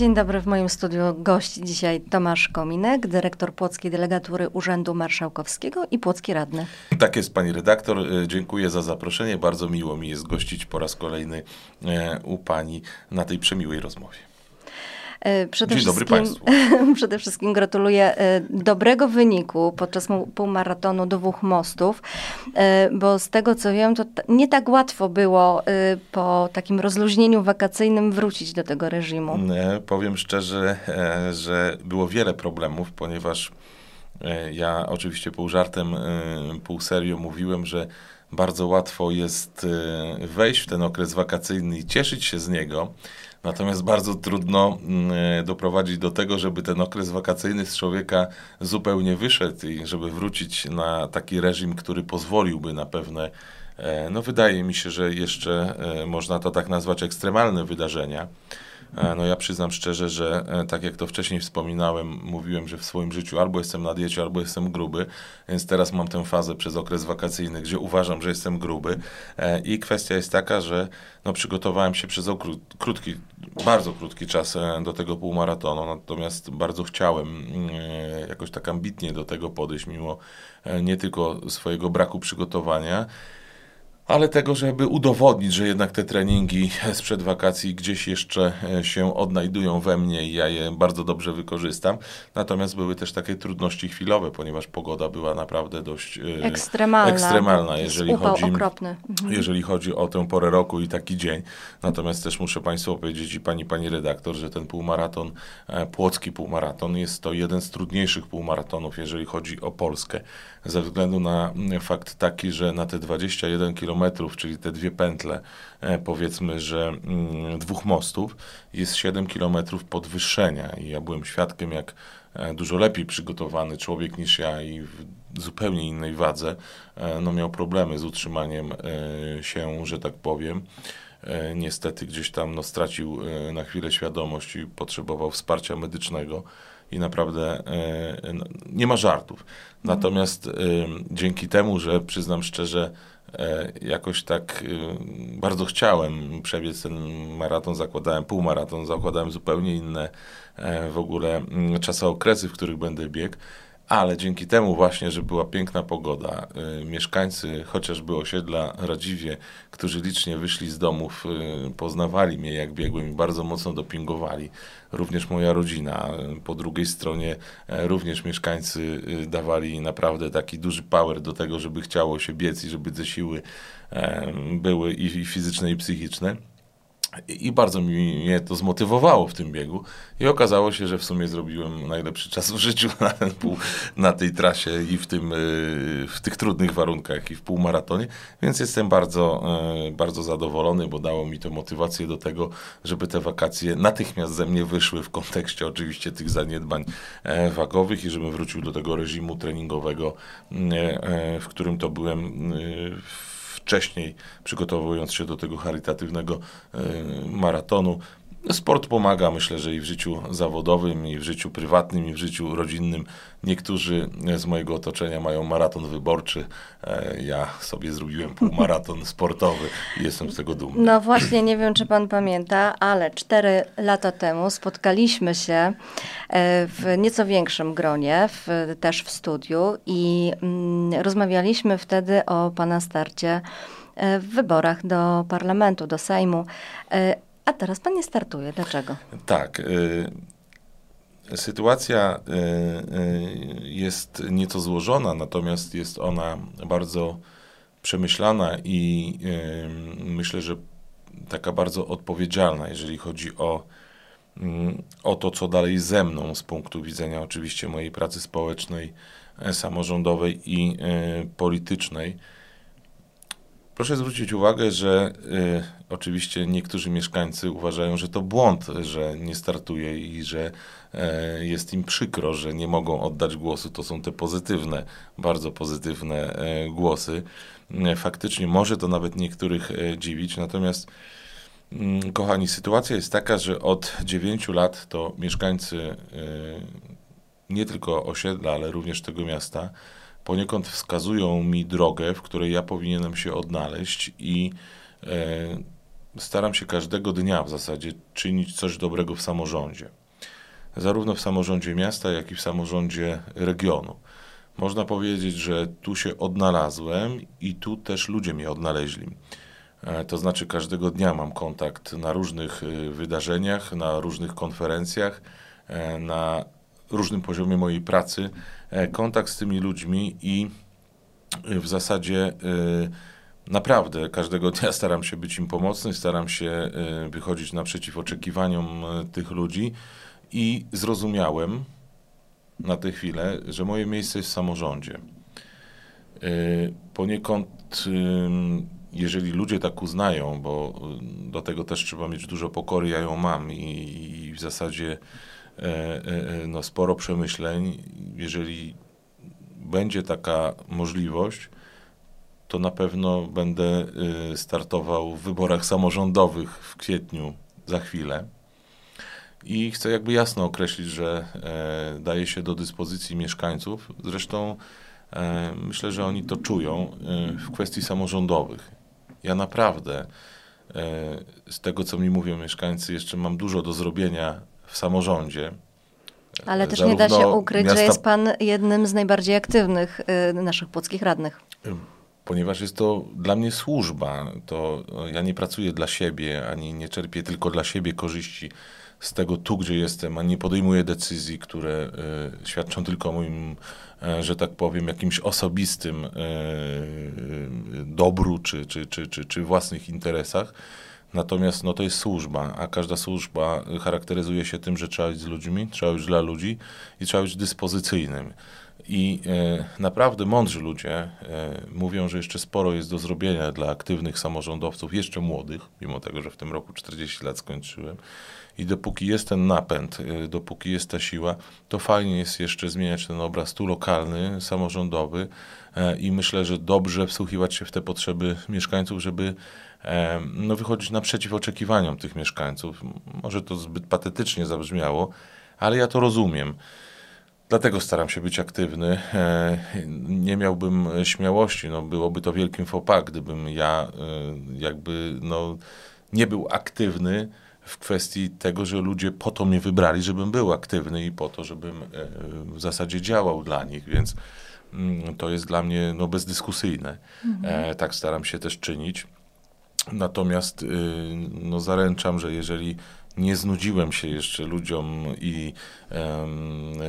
Dzień dobry, w moim studiu gość dzisiaj Tomasz Kominek, dyrektor Płockiej Delegatury Urzędu Marszałkowskiego i Płocki Radny. Tak jest, pani redaktor. E, dziękuję za zaproszenie. Bardzo miło mi jest gościć po raz kolejny e, u pani na tej przemiłej rozmowie. E, przede Dzień dobry Państwu. Przede wszystkim gratuluję e, dobrego wyniku podczas półmaratonu dwóch mostów, e, bo z tego co wiem, to nie tak łatwo było po takim rozluźnieniu wakacyjnym wrócić do tego reżimu. Powiem szczerze, że było wiele problemów, ponieważ ja oczywiście pół żartem, pół serio mówiłem, że bardzo łatwo jest wejść w ten okres wakacyjny i cieszyć się z niego. Natomiast bardzo trudno mm, doprowadzić do tego, żeby ten okres wakacyjny z człowieka zupełnie wyszedł i żeby wrócić na taki reżim, który pozwoliłby na pewne, e, no wydaje mi się, że jeszcze e, można to tak nazwać ekstremalne wydarzenia. E, no ja przyznam szczerze, że e, tak jak to wcześniej wspominałem, mówiłem, że w swoim życiu albo jestem na diecie, albo jestem gruby, więc teraz mam tę fazę przez okres wakacyjny, gdzie uważam, że jestem gruby. E, i kwestia jest taka, że no, przygotowałem się przez krótki, bardzo krótki czas do tego półmaratonu, natomiast bardzo chciałem jakoś tak ambitnie do tego podejść, mimo nie tylko swojego braku przygotowania, ale tego, żeby udowodnić, że jednak te treningi sprzed wakacji gdzieś jeszcze e, się odnajdują we mnie i ja je bardzo dobrze wykorzystam. Natomiast były też takie trudności chwilowe, ponieważ pogoda była naprawdę dość e, ekstremalna, ekstremalna jeżeli, chodzi, okropny. Mhm. jeżeli chodzi o tę porę roku i taki dzień. Natomiast też muszę Państwu powiedzieć i Pani, Pani redaktor, że ten półmaraton, e, płocki półmaraton jest to jeden z trudniejszych półmaratonów, jeżeli chodzi o Polskę. Ze względu na fakt taki, że na te 21 km kilometrów, czyli te dwie pętle, e, powiedzmy, że mm, dwóch mostów, jest 7 kilometrów podwyższenia. I ja byłem świadkiem, jak e, dużo lepiej przygotowany człowiek niż ja i w zupełnie innej wadze, e, no miał problemy z utrzymaniem się, że tak powiem niestety gdzieś tam no, stracił na chwilę świadomość i potrzebował wsparcia medycznego i naprawdę no, nie ma żartów. Natomiast dzięki temu, że przyznam szczerze, jakoś tak y, bardzo chciałem przebiec ten maraton, zakładałem półmaraton, zakładałem zupełnie inne e, w ogóle mm, czasokresy, w których będę biegł ale dzięki temu właśnie, że była piękna pogoda, y, mieszkańcy chociażby osiedla Radziwie, którzy licznie wyszli z domów, y, poznawali mnie jak biegłem i bardzo mocno dopingowali. Również moja rodzina. Po drugiej stronie również mieszkańcy y, dawali naprawdę taki duży power do tego, żeby chciało się biec i żeby te siły były i fizyczne i psychiczne. I bardzo mnie to zmotywowało w tym biegu. I okazało się, że w sumie zrobiłem najlepszy czas w życiu na, ten pół, na tej trasie i w, tym, y, w tych trudnych warunkach i w półmaratonie. Więc jestem bardzo, y, bardzo zadowolony, bo dało mi to motywację do tego, żeby te wakacje natychmiast ze mnie wyszły w kontekście oczywiście tych zaniedbań e, wagowych i żebym wrócił do tego reżimu treningowego, e, e, w którym to byłem w wcześniej, przygotowując się do tego charytatywnego e, maratonu. Sport pomaga, myślę, że i w życiu zawodowym, i w życiu prywatnym, i w życiu rodzinnym. Niektórzy z mojego otoczenia mają maraton wyborczy. E, ja sobie zrobiłem półmaraton sportowy i jestem z tego dumny. No właśnie, nie wiem, czy pan pamięta, ale cztery lata temu spotkaliśmy się e, w nieco większym gronie, w, też w studiu i mm, rozmawialiśmy wtedy o pana starcie e, w wyborach do parlamentu, do Sejmu. A teraz pan nie startuje. Dlaczego? Tak. Y sytuacja y, y, jest nieco złożona, natomiast jest ona bardzo przemyślana i y, myślę, że taka bardzo odpowiedzialna, jeżeli chodzi o, mm, o to, co dalej ze mną z punktu widzenia oczywiście mojej pracy społecznej, e, samorządowej i politycznej. Proszę zwrócić uwagę, że y, oczywiście niektórzy mieszkańcy uważają, że to błąd, że nie startuje i że y, jest im przykro, że nie mogą oddać głosu. To są te pozytywne, bardzo pozytywne y, głosy. Faktycznie może to nawet niektórych dziwić, natomiast mm, kochani, sytuacja jest taka, że od 9 lat to mieszkańcy nie tylko osiedla, ale również tego miasta poniekąd wskazują mi drogę, w której ja powinienem się odnaleźć i e, staram się każdego dnia w zasadzie czynić coś dobrego w samorządzie. Zarówno w samorządzie miasta, jak i w samorządzie regionu. Można powiedzieć, że tu się odnalazłem i tu też ludzie mnie odnaleźli. E, to znaczy, każdego dnia mam kontakt na różnych y, wydarzeniach, na różnych konferencjach, e, na różnym poziomie mojej pracy, e, kontakt z tymi ludźmi i w zasadzie naprawdę każdego dnia staram się być im pomocny, staram się wychodzić naprzeciw oczekiwaniom tych ludzi i zrozumiałem na tę chwilę, że moje miejsce jest w samorządzie. Poniekąd jeżeli ludzie tak uznają, bo y, do tego też trzeba mieć dużo pokory, ja ją mam i, i w zasadzie e, e, e, no, sporo przemyśleń, jeżeli będzie taka możliwość, to na pewno będę startował w wyborach samorządowych w kwietniu za chwilę. I chcę jakby jasno określić, że e, daje się do dyspozycji mieszkańców. Zresztą e, myślę, że oni to czują e, w kwestii samorządowych. Ja naprawdę e, z tego, co mi mówią mieszkańcy, jeszcze mam dużo do zrobienia w samorządzie. Ale też nie da się ukryć, miasta... że jest pan jednym z najbardziej aktywnych e, naszych płockich radnych. Ponieważ jest to dla mnie służba, to ja nie pracuję dla siebie, ani nie czerpię tylko dla siebie korzyści z tego tu, gdzie jestem, a nie podejmuję decyzji, które y, świadczą tylko o moim, y, że tak powiem, jakimś osobistym y, dobru czy, czy, czy, czy, czy własnych interesach. Natomiast no, to jest służba, a każda służba charakteryzuje się tym, że trzeba być z ludźmi, trzeba być dla ludzi i trzeba być dyspozycyjnym. I e, naprawdę mądrzy ludzie e, mówią, że jeszcze sporo jest do zrobienia dla aktywnych samorządowców, jeszcze młodych, mimo tego, że w tym roku 40 lat skończyłem. I dopóki jest ten napęd, e, dopóki jest ta siła, to fajnie jest jeszcze zmieniać ten obraz tu lokalny, samorządowy. I myślę, że dobrze wsłuchiwać się w te potrzeby mieszkańców, żeby no, wychodzić naprzeciw oczekiwaniom tych mieszkańców. Może to zbyt patetycznie zabrzmiało, ale ja to rozumiem. Dlatego staram się być aktywny. E, nie miałbym śmiałości, no byłoby to wielkim faux gdybym ja e, jakby no, nie był aktywny w kwestii tego, że ludzie po to mnie wybrali, żebym był aktywny i po to, żebym e, w zasadzie działał dla nich, więc mm, to jest dla mnie no, bezdyskusyjne. Mhm. Tak staram się też czynić. Natomiast y, no, zaręczam, że jeżeli nie znudziłem się jeszcze ludziom i,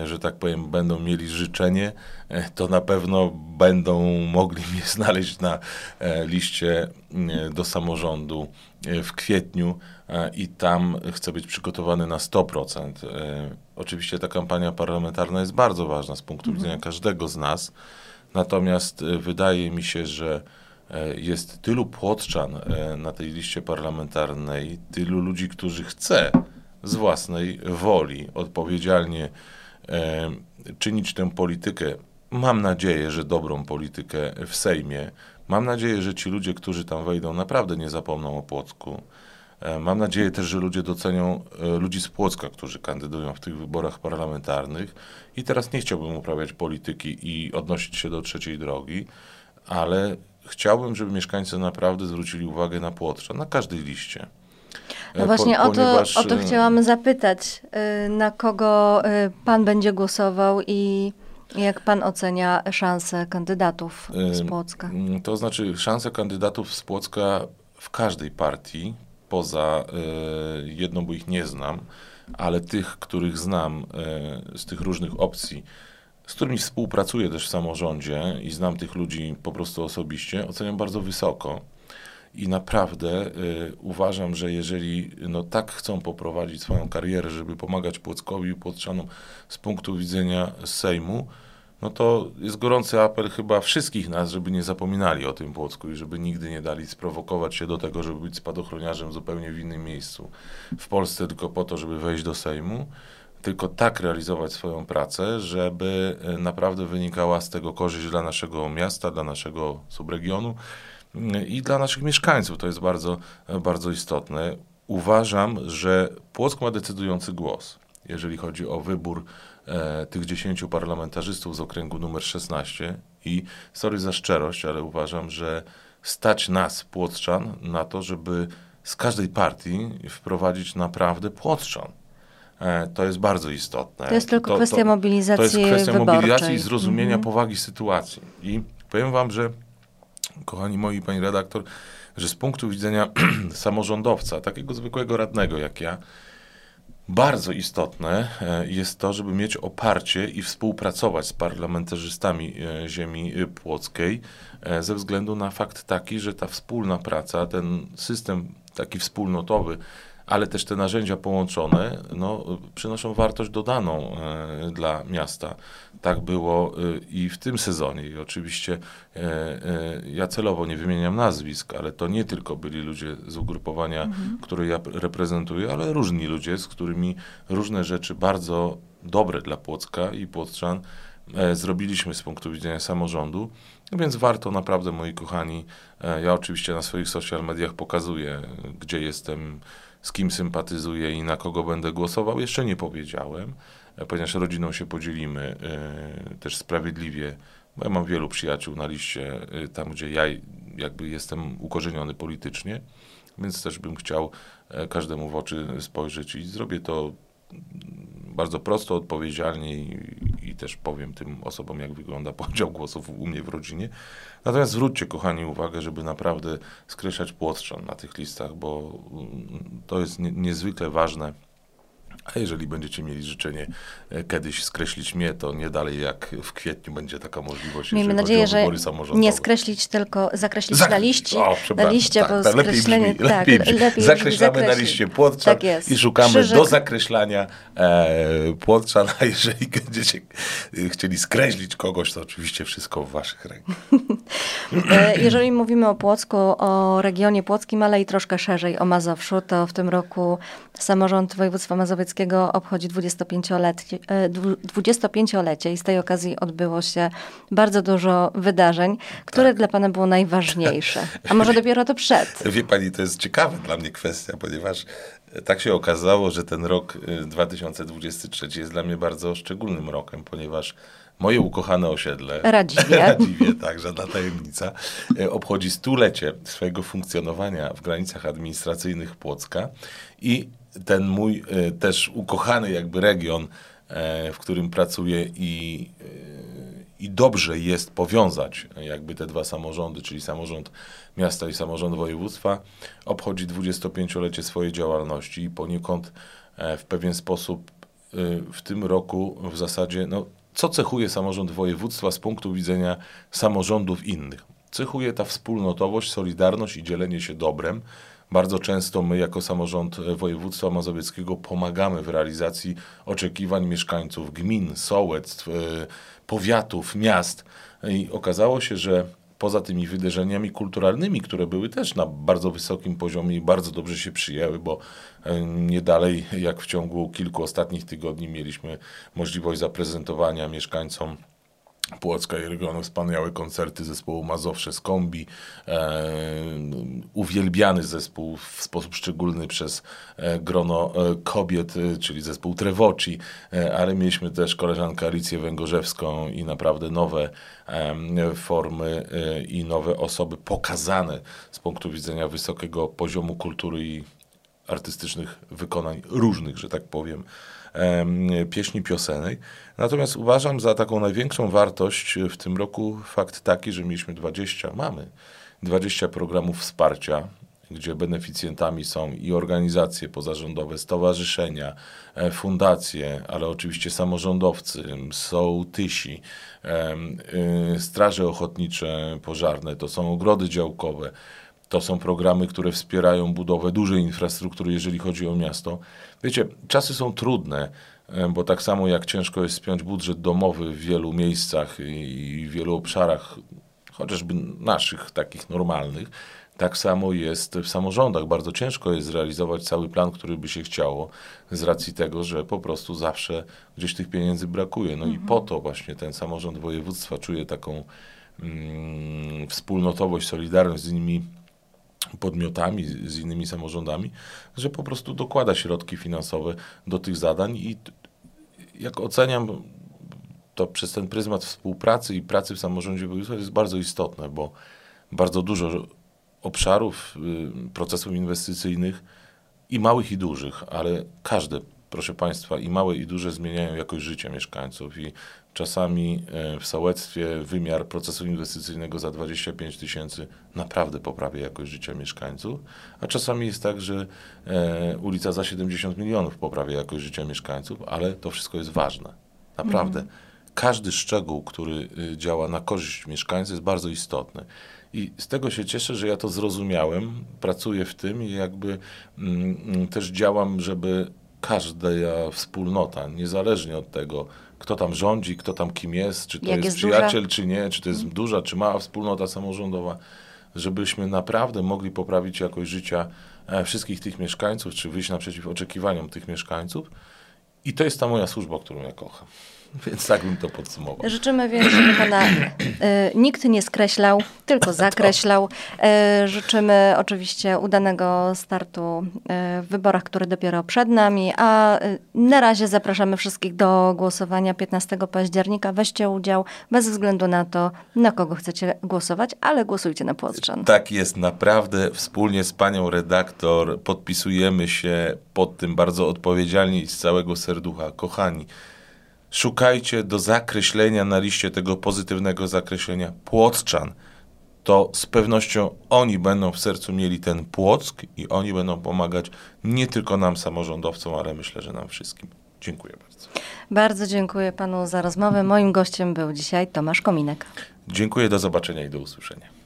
że tak powiem, będą mieli życzenie, e, to na pewno będą mogli mnie znaleźć na e, liście e, do samorządu w kwietniu i tam chcę być przygotowany na 100%. Oczywiście ta kampania parlamentarna jest bardzo ważna z punktu mhm. widzenia każdego z nas, natomiast wydaje mi się, że jest tylu płotczan e, na tej liście parlamentarnej, tylu ludzi, którzy chce z własnej woli odpowiedzialnie e, czynić tę politykę. Mam nadzieję, że dobrą politykę w Sejmie. Mam nadzieję, że ci ludzie, którzy tam wejdą, naprawdę nie zapomną o Płocku. Mam nadzieję też, że ludzie docenią ludzi z Płocka, którzy kandydują w tych wyborach parlamentarnych. I teraz nie chciałbym uprawiać polityki i odnosić się do trzeciej drogi, ale chciałbym, żeby mieszkańcy naprawdę zwrócili uwagę na Płotrze, na każdej liście. No właśnie po, o, to, o to chciałam zapytać, y, na kogo pan będzie głosował i jak pan ocenia szanse kandydatów z Płocka? To znaczy szanse kandydatów z Płocka w każdej partii, poza jedną, bo ich nie znam, ale tych, których znam z tych różnych opcji, z którymi współpracuję też w samorządzie i znam tych ludzi po prostu osobiście, oceniam bardzo wysoko. I naprawdę y, uważam, że jeżeli no, tak chcą poprowadzić swoją karierę, żeby pomagać Płockowi i Płoczanom z punktu widzenia Sejmu, no to jest gorący apel chyba wszystkich nas, żeby nie zapominali o tym Płocku i żeby nigdy nie dali sprowokować się do tego, żeby być spadochroniarzem zupełnie w innym miejscu w Polsce tylko po to, żeby wejść do Sejmu tylko tak realizować swoją pracę, żeby e, naprawdę wynikała z tego korzyść dla naszego miasta, dla naszego subregionu mm, i dla naszych mieszkańców. To jest bardzo, e, bardzo istotne. Uważam, że Płock ma decydujący głos, jeżeli chodzi o wybór e, tych dziesięciu parlamentarzystów z okręgu numer 16 i sorry za szczerość, ale uważam, że stać nas, Płockczan, na to, żeby z każdej partii wprowadzić naprawdę płotrzan. E, to jest bardzo istotne. To jest tylko to, kwestia to, mobilizacji To jest kwestia wyborczej. mobilizacji i zrozumienia mhm. powagi sytuacji. I powiem wam, że kochani moi, pani redaktor, że z punktu widzenia samorządowca, takiego zwykłego radnego jak ja, bardzo istotne e, jest to, żeby mieć oparcie i współpracować z parlamentarzystami e, ziemi płockiej, ze względu na fakt taki, że ta wspólna praca, ten system taki wspólnotowy, ale też te narzędzia połączone no, przynoszą wartość dodaną e, dla miasta. Tak było e, i w tym sezonie. I oczywiście e, ja celowo nie wymieniam nazwisk, ale to nie tylko byli ludzie z ugrupowania, mhm. które ja reprezentuję, ale różni ludzie, z którymi różne rzeczy bardzo dobre dla Płocka i Płockczan e, zrobiliśmy z punktu widzenia samorządu. Więc warto naprawdę, moi kochani, e, ja oczywiście na swoich social mediach pokazuję, gdzie jestem, z kim sympatyzuję i na kogo będę głosował. Jeszcze nie powiedziałem, e, ponieważ rodziną się podzielimy e, też sprawiedliwie, bo ja mam wielu przyjaciół na liście, tam gdzie ja jakby jestem ukorzeniony politycznie, więc też bym chciał każdemu w oczy spojrzeć i zrobię to bardzo prosto, odpowiedzialnie i, i, też powiem tym osobom, jak wygląda podział głosów u mnie w rodzinie. Natomiast zwróćcie, kochani, uwagę, żeby naprawdę skreślać płotrzan na tych listach, bo mm, to jest nie, niezwykle ważne a jeżeli będziecie mieli życzenie e, kiedyś skreślić mnie, to nie dalej jak w kwietniu będzie taka możliwość. Miejmy nadzieję, że nie skreślić, tylko zakreślić Zak na liście, o, na liście, tak, bo tak, skreślenie... Lepiej brzmi, tak, lepiej brzmi. lepiej Zakreślamy na liście Płotczan tak i szukamy Krzyżyk. do zakreślania e, Płotczan, a jeżeli będziecie e, chcieli skreślić kogoś, to oczywiście wszystko w waszych rękach. E, jeżeli mówimy o Płocku, o regionie płockim, ale i troszkę szerzej o Mazowszu, to w tym roku samorząd województwa mazowieckiego Obchodzi 25-lecie, 25-lecie i z tej okazji odbyło się bardzo dużo wydarzeń, które tak. dla Pana było najważniejsze. A może dopiero to przed? Wie Pani, to jest ciekawa dla mnie kwestia, ponieważ tak się okazało, że ten rok 2023 y, jest dla mnie bardzo szczególnym rokiem, ponieważ moje ukochane osiedle, Radziwie, Radziwie tak, żadna tajemnica, obchodzi stulecie swojego funkcjonowania w granicach administracyjnych Płocka i ten mój e, też ukochany jakby region, e, w którym pracuję i, e, i dobrze jest powiązać jakby te dwa samorządy, czyli samorząd miasta i samorząd województwa, obchodzi 25-lecie swojej działalności i poniekąd w pewien sposób w tym roku w zasadzie, no, co cechuje samorząd województwa z punktu widzenia samorządów innych? Cechuje ta wspólnotowość, solidarność i dzielenie się dobrem, bardzo często my, jako samorząd województwa mazowieckiego, pomagamy w realizacji oczekiwań mieszkańców gmin, sołectw, e, powiatów, miast. I okazało się, że poza tymi wydarzeniami kulturalnymi, które były też na bardzo wysokim poziomie i bardzo dobrze się przyjęły, bo e, nie dalej jak w ciągu kilku ostatnich tygodni mieliśmy możliwość zaprezentowania mieszkańcom Płocka i regionu wspaniałe koncerty zespołu Mazowsze z Kombi, e, uwielbiany zespół w sposób szczególny przez e, grono e, kobiet, e, czyli zespół Trevoci, e, ale mieliśmy też koleżankę Alicję Węgorzewską i naprawdę nowe e, formy i nowe osoby pokazane z punktu widzenia wysokiego poziomu kultury i artystycznych wykonań różnych, że tak powiem, pieśni piosenek. Natomiast uważam za taką największą wartość w tym roku fakt taki, że mieliśmy 20, mamy 20 programów wsparcia, gdzie beneficjentami są i organizacje pozarządowe, stowarzyszenia, e, fundacje, ale oczywiście samorządowcy, sołtysi, y, straże ochotnicze pożarne, to są ogrody działkowe, to są programy, które wspierają budowę dużej infrastruktury, jeżeli chodzi o miasto. Wiecie, czasy są trudne, e, bo tak samo jak ciężko jest spiąć budżet domowy w wielu miejscach i w wielu obszarach, chociażby naszych, takich normalnych, tak samo jest w samorządach. Bardzo ciężko jest zrealizować cały plan, który by się chciało, z racji tego, że po prostu zawsze gdzieś tych pieniędzy brakuje. No mhm. i po to właśnie ten samorząd województwa czuje taką mm, wspólnotowość, solidarność z innymi podmiotami, z innymi samorządami, że po prostu dokłada środki finansowe do tych zadań i jak oceniam to przez ten pryzmat współpracy i pracy w samorządzie województwa jest bardzo istotne, bo bardzo dużo obszarów y, procesów inwestycyjnych i małych i dużych, ale każde, proszę Państwa, i małe i duże zmieniają jakość życia mieszkańców i czasami e, w sołectwie wymiar procesu inwestycyjnego za 25 tysięcy naprawdę poprawia jakość życia mieszkańców, a czasami jest tak, że e, ulica za 70 milionów poprawia jakość życia mieszkańców, ale to wszystko jest ważne. Naprawdę. Mhm. Każdy szczegół, który y, działa na korzyść mieszkańców jest bardzo istotny. I z tego się cieszę, że ja to zrozumiałem, pracuję w tym i jakby mm, mm też działam, żeby każda wspólnota, niezależnie od tego, kto tam rządzi, kto tam kim jest, czy to jest, jest, przyjaciel, duża? czy nie, czy to jest hmm. duża, czy mała wspólnota samorządowa, żebyśmy naprawdę mogli poprawić jakość życia e, wszystkich tych mieszkańców, czy wyjść naprzeciw oczekiwaniom tych mieszkańców. I to jest ta moja służba, którą ja kocham. Więc tak bym to podsumował. Życzymy więc, żeby pana y, nikt nie skreślał, tylko zakreślał. Y, życzymy oczywiście udanego startu y, w wyborach, które dopiero przed nami, a na razie zapraszamy wszystkich do głosowania 15 października. Weźcie udział bez względu na to, na kogo chcecie głosować, ale głosujcie na Płotrzan. Tak jest, naprawdę wspólnie z panią redaktor podpisujemy się pod tym bardzo odpowiedzialnie i z całego serducha. Kochani, Szukajcie do zakreślenia na liście tego pozytywnego zakreślenia Płockczan. To z pewnością oni będą w sercu mieli ten Płock i oni będą pomagać nie tylko nam, samorządowcom, ale myślę, że nam wszystkim. Dziękuję bardzo. Bardzo dziękuję panu za rozmowę. Moim gościem był dzisiaj Tomasz Kominek. Dziękuję, do zobaczenia i do usłyszenia.